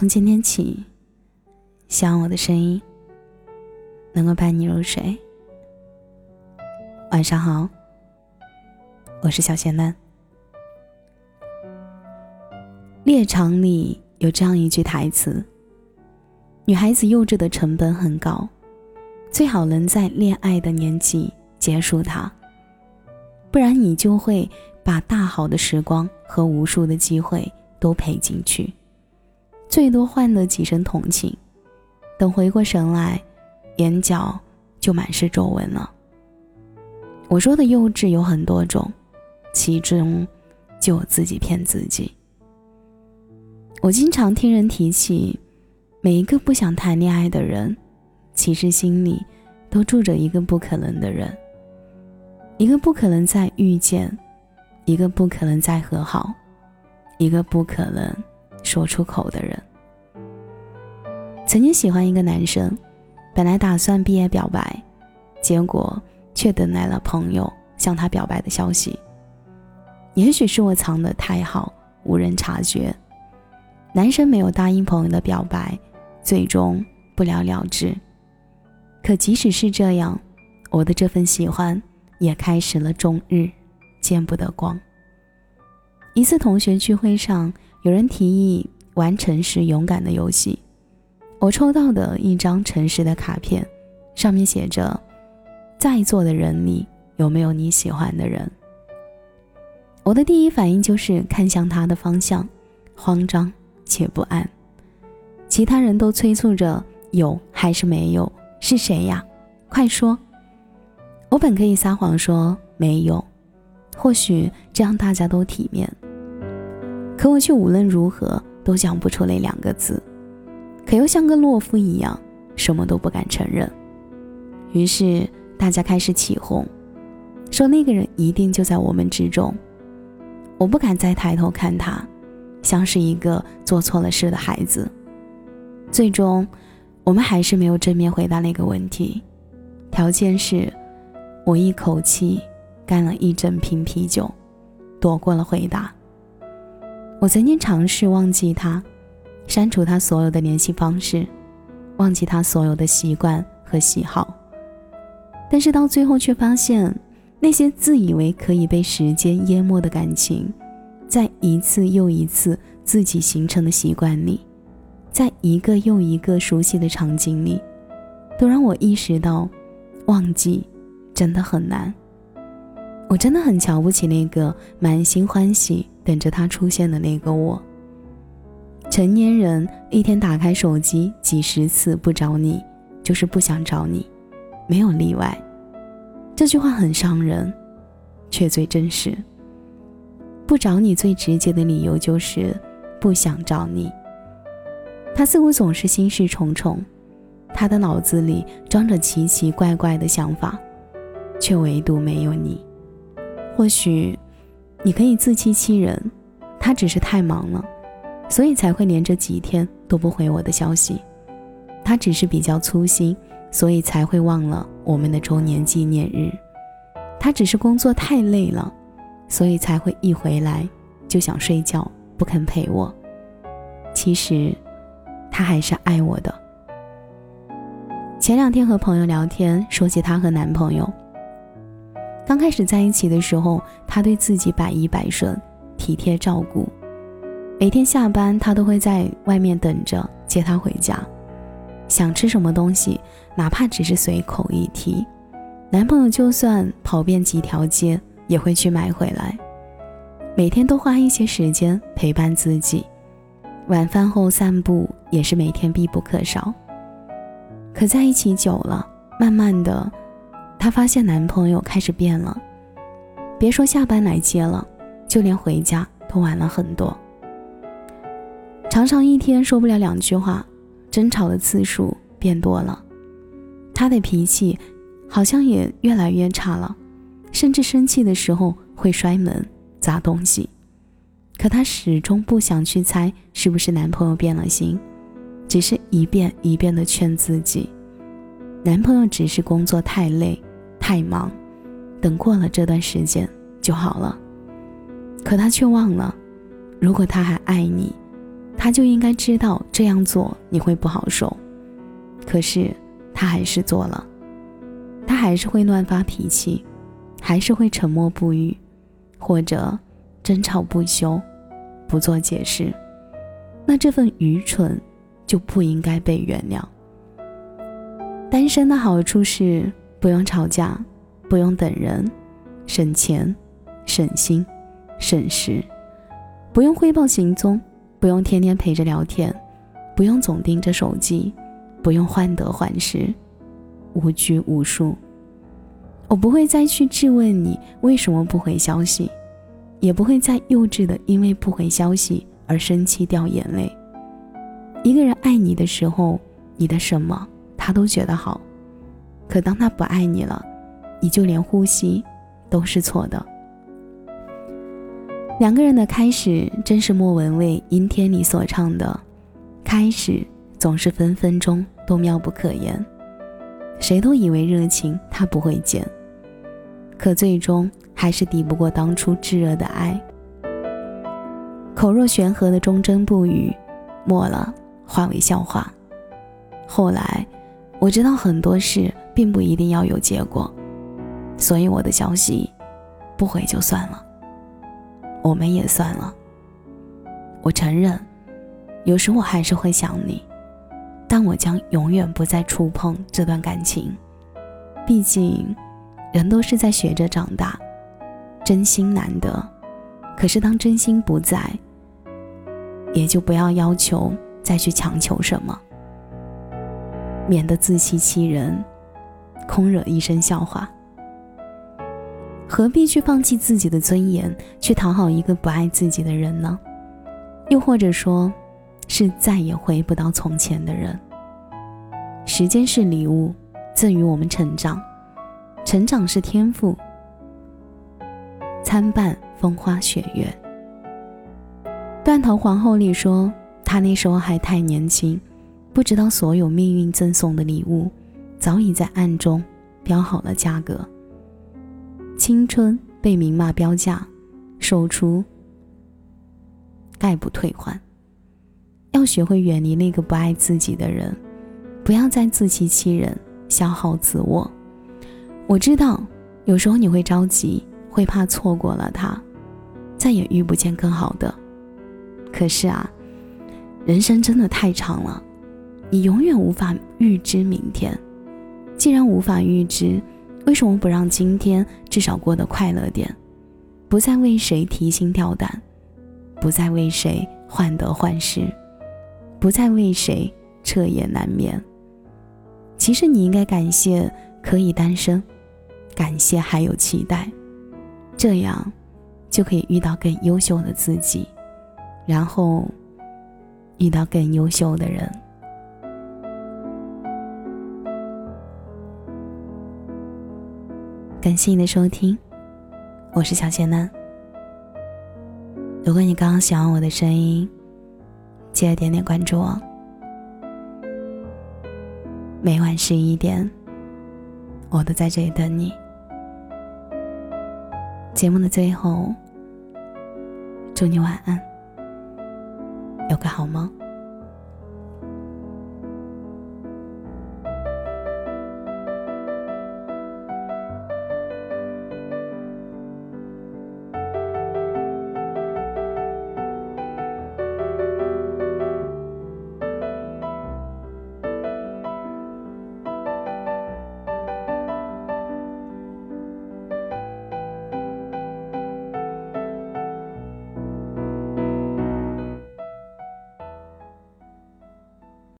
从今天起，希望我的声音能够伴你入睡。晚上好，我是小仙嫩。猎场里有这样一句台词：女孩子幼稚的成本很高，最好能在恋爱的年纪结束它，不然你就会把大好的时光和无数的机会都赔进去。最多换得几声同情，等回过神来，眼角就满是皱纹了。我说的幼稚有很多种，其中就我自己骗自己。我经常听人提起，每一个不想谈恋爱的人，其实心里都住着一个不可能的人，一个不可能再遇见，一个不可能再和好，一个不可能。说出口的人，曾经喜欢一个男生，本来打算毕业表白，结果却等来了朋友向他表白的消息。也许是我藏得太好，无人察觉，男生没有答应朋友的表白，最终不了了之。可即使是这样，我的这份喜欢也开始了终日见不得光。一次同学聚会上。有人提议玩诚实勇敢的游戏，我抽到的一张诚实的卡片，上面写着：“在座的人里有没有你喜欢的人？”我的第一反应就是看向他的方向，慌张且不安。其他人都催促着：“有还是没有？是谁呀？快说！”我本可以撒谎说没有，或许这样大家都体面。可我却无论如何都讲不出那两个字，可又像个懦夫一样，什么都不敢承认。于是大家开始起哄，说那个人一定就在我们之中。我不敢再抬头看他，像是一个做错了事的孩子。最终，我们还是没有正面回答那个问题，条件是，我一口气干了一整瓶啤酒，躲过了回答。我曾经尝试忘记他，删除他所有的联系方式，忘记他所有的习惯和喜好，但是到最后却发现，那些自以为可以被时间淹没的感情，在一次又一次自己形成的习惯里，在一个又一个熟悉的场景里，都让我意识到，忘记真的很难。我真的很瞧不起那个满心欢喜等着他出现的那个我。成年人一天打开手机几十次不找你，就是不想找你，没有例外。这句话很伤人，却最真实。不找你最直接的理由就是不想找你。他似乎总是心事重重，他的脑子里装着奇奇怪怪的想法，却唯独没有你。或许，你可以自欺欺人，他只是太忙了，所以才会连着几天都不回我的消息。他只是比较粗心，所以才会忘了我们的周年纪念日。他只是工作太累了，所以才会一回来就想睡觉，不肯陪我。其实，他还是爱我的。前两天和朋友聊天，说起她和男朋友。刚开始在一起的时候，他对自己百依百顺，体贴照顾。每天下班，他都会在外面等着接她回家。想吃什么东西，哪怕只是随口一提，男朋友就算跑遍几条街，也会去买回来。每天都花一些时间陪伴自己，晚饭后散步也是每天必不可少。可在一起久了，慢慢的。她发现男朋友开始变了，别说下班来接了，就连回家都晚了很多。常常一天说不了两句话，争吵的次数变多了。他的脾气好像也越来越差了，甚至生气的时候会摔门、砸东西。可她始终不想去猜是不是男朋友变了心，只是一遍一遍的劝自己，男朋友只是工作太累。太忙，等过了这段时间就好了。可他却忘了，如果他还爱你，他就应该知道这样做你会不好受。可是他还是做了，他还是会乱发脾气，还是会沉默不语，或者争吵不休，不做解释。那这份愚蠢就不应该被原谅。单身的好处是不用吵架，不用等人，省钱、省心、省时，不用汇报行踪，不用天天陪着聊天，不用总盯着手机，不用患得患失，无拘无束。我不会再去质问你为什么不回消息，也不会再幼稚的因为不回消息而生气掉眼泪。一个人爱你的时候，你的什么？他都觉得好，可当他不爱你了，你就连呼吸都是错的。两个人的开始，真是莫文蔚《阴天》里所唱的：“开始总是分分钟都妙不可言。”谁都以为热情它不会减，可最终还是抵不过当初炙热的爱。口若悬河的忠贞不渝，没了化为笑话。后来。我知道很多事并不一定要有结果，所以我的消息不回就算了，我们也算了。我承认，有时我还是会想你，但我将永远不再触碰这段感情。毕竟，人都是在学着长大，真心难得。可是当真心不在，也就不要要求再去强求什么。免得自欺欺人，空惹一身笑话。何必去放弃自己的尊严，去讨好一个不爱自己的人呢？又或者说，是再也回不到从前的人？时间是礼物，赠予我们成长；成长是天赋，参半风花雪月。断头皇后里说，她那时候还太年轻。不知道所有命运赠送的礼物，早已在暗中标好了价格。青春被明码标价，售出概不退还。要学会远离那个不爱自己的人，不要再自欺欺人、消耗自我。我知道，有时候你会着急，会怕错过了他，再也遇不见更好的。可是啊，人生真的太长了。你永远无法预知明天，既然无法预知，为什么不让今天至少过得快乐点？不再为谁提心吊胆，不再为谁患得患失，不再为谁彻夜难眠。其实你应该感谢可以单身，感谢还有期待，这样就可以遇到更优秀的自己，然后遇到更优秀的人。感谢你的收听，我是小仙男。如果你刚刚喜欢我的声音，记得点点关注哦。每晚十一点，我都在这里等你。节目的最后，祝你晚安，有个好梦。